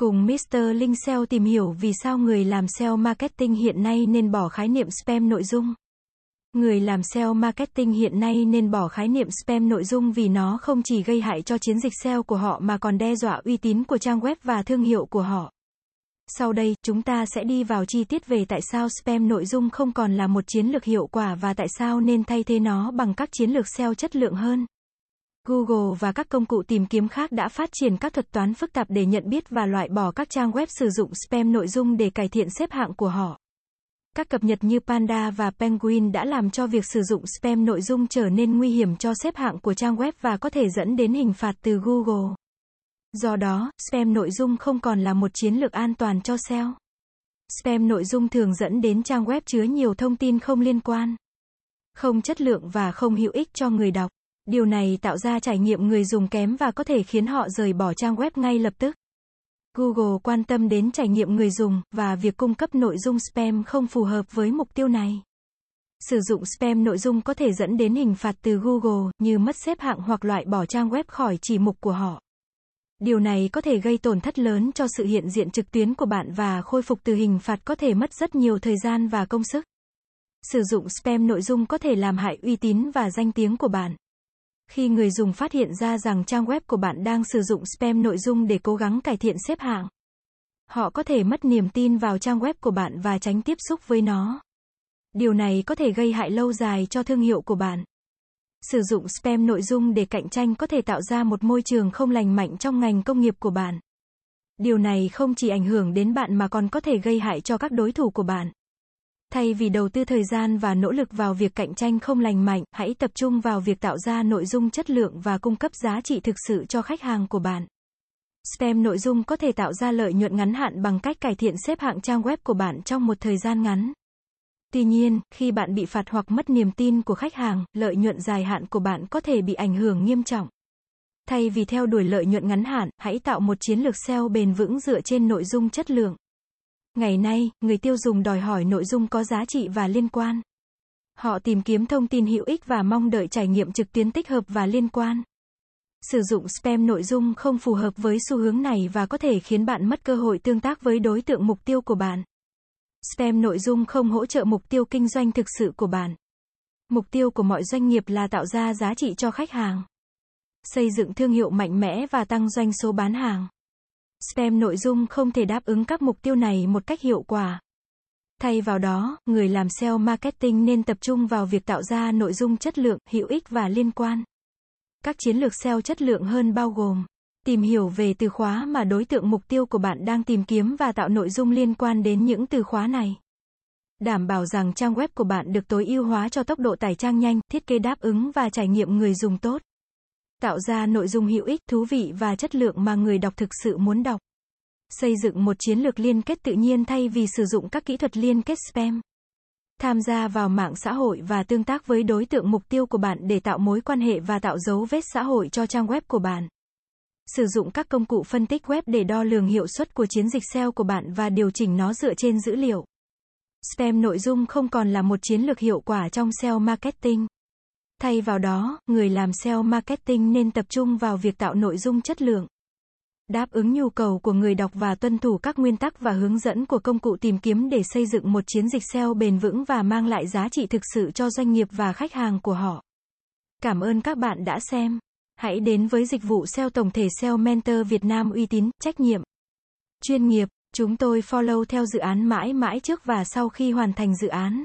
Cùng Mr. Linh SEO tìm hiểu vì sao người làm SEO marketing hiện nay nên bỏ khái niệm spam nội dung. Người làm SEO marketing hiện nay nên bỏ khái niệm spam nội dung vì nó không chỉ gây hại cho chiến dịch SEO của họ mà còn đe dọa uy tín của trang web và thương hiệu của họ. Sau đây, chúng ta sẽ đi vào chi tiết về tại sao spam nội dung không còn là một chiến lược hiệu quả và tại sao nên thay thế nó bằng các chiến lược SEO chất lượng hơn. Google và các công cụ tìm kiếm khác đã phát triển các thuật toán phức tạp để nhận biết và loại bỏ các trang web sử dụng spam nội dung để cải thiện xếp hạng của họ. Các cập nhật như Panda và Penguin đã làm cho việc sử dụng spam nội dung trở nên nguy hiểm cho xếp hạng của trang web và có thể dẫn đến hình phạt từ Google. Do đó, spam nội dung không còn là một chiến lược an toàn cho SEO. Spam nội dung thường dẫn đến trang web chứa nhiều thông tin không liên quan, không chất lượng và không hữu ích cho người đọc. Điều này tạo ra trải nghiệm người dùng kém và có thể khiến họ rời bỏ trang web ngay lập tức. Google quan tâm đến trải nghiệm người dùng và việc cung cấp nội dung spam không phù hợp với mục tiêu này. Sử dụng spam nội dung có thể dẫn đến hình phạt từ Google như mất xếp hạng hoặc loại bỏ trang web khỏi chỉ mục của họ. Điều này có thể gây tổn thất lớn cho sự hiện diện trực tuyến của bạn và khôi phục từ hình phạt có thể mất rất nhiều thời gian và công sức. Sử dụng spam nội dung có thể làm hại uy tín và danh tiếng của bạn. Khi người dùng phát hiện ra rằng trang web của bạn đang sử dụng spam nội dung để cố gắng cải thiện xếp hạng, họ có thể mất niềm tin vào trang web của bạn và tránh tiếp xúc với nó. Điều này có thể gây hại lâu dài cho thương hiệu của bạn. Sử dụng spam nội dung để cạnh tranh có thể tạo ra một môi trường không lành mạnh trong ngành công nghiệp của bạn. Điều này không chỉ ảnh hưởng đến bạn mà còn có thể gây hại cho các đối thủ của bạn. Thay vì đầu tư thời gian và nỗ lực vào việc cạnh tranh không lành mạnh, hãy tập trung vào việc tạo ra nội dung chất lượng và cung cấp giá trị thực sự cho khách hàng của bạn. Spam nội dung có thể tạo ra lợi nhuận ngắn hạn bằng cách cải thiện xếp hạng trang web của bạn trong một thời gian ngắn. Tuy nhiên, khi bạn bị phạt hoặc mất niềm tin của khách hàng, lợi nhuận dài hạn của bạn có thể bị ảnh hưởng nghiêm trọng. Thay vì theo đuổi lợi nhuận ngắn hạn, hãy tạo một chiến lược SEO bền vững dựa trên nội dung chất lượng. Ngày nay, người tiêu dùng đòi hỏi nội dung có giá trị và liên quan. Họ tìm kiếm thông tin hữu ích và mong đợi trải nghiệm trực tuyến tích hợp và liên quan. Sử dụng spam nội dung không phù hợp với xu hướng này và có thể khiến bạn mất cơ hội tương tác với đối tượng mục tiêu của bạn. Spam nội dung không hỗ trợ mục tiêu kinh doanh thực sự của bạn. Mục tiêu của mọi doanh nghiệp là tạo ra giá trị cho khách hàng, xây dựng thương hiệu mạnh mẽ và tăng doanh số bán hàng. Spam nội dung không thể đáp ứng các mục tiêu này một cách hiệu quả. Thay vào đó, người làm SEO marketing nên tập trung vào việc tạo ra nội dung chất lượng, hữu ích và liên quan. Các chiến lược SEO chất lượng hơn bao gồm tìm hiểu về từ khóa mà đối tượng mục tiêu của bạn đang tìm kiếm và tạo nội dung liên quan đến những từ khóa này. Đảm bảo rằng trang web của bạn được tối ưu hóa cho tốc độ tải trang nhanh, thiết kế đáp ứng và trải nghiệm người dùng tốt tạo ra nội dung hữu ích, thú vị và chất lượng mà người đọc thực sự muốn đọc. Xây dựng một chiến lược liên kết tự nhiên thay vì sử dụng các kỹ thuật liên kết spam. Tham gia vào mạng xã hội và tương tác với đối tượng mục tiêu của bạn để tạo mối quan hệ và tạo dấu vết xã hội cho trang web của bạn. Sử dụng các công cụ phân tích web để đo lường hiệu suất của chiến dịch SEO của bạn và điều chỉnh nó dựa trên dữ liệu. Spam nội dung không còn là một chiến lược hiệu quả trong SEO marketing. Thay vào đó, người làm SEO marketing nên tập trung vào việc tạo nội dung chất lượng. Đáp ứng nhu cầu của người đọc và tuân thủ các nguyên tắc và hướng dẫn của công cụ tìm kiếm để xây dựng một chiến dịch SEO bền vững và mang lại giá trị thực sự cho doanh nghiệp và khách hàng của họ. Cảm ơn các bạn đã xem. Hãy đến với dịch vụ SEO tổng thể SEO Mentor Việt Nam uy tín, trách nhiệm, chuyên nghiệp. Chúng tôi follow theo dự án mãi mãi trước và sau khi hoàn thành dự án.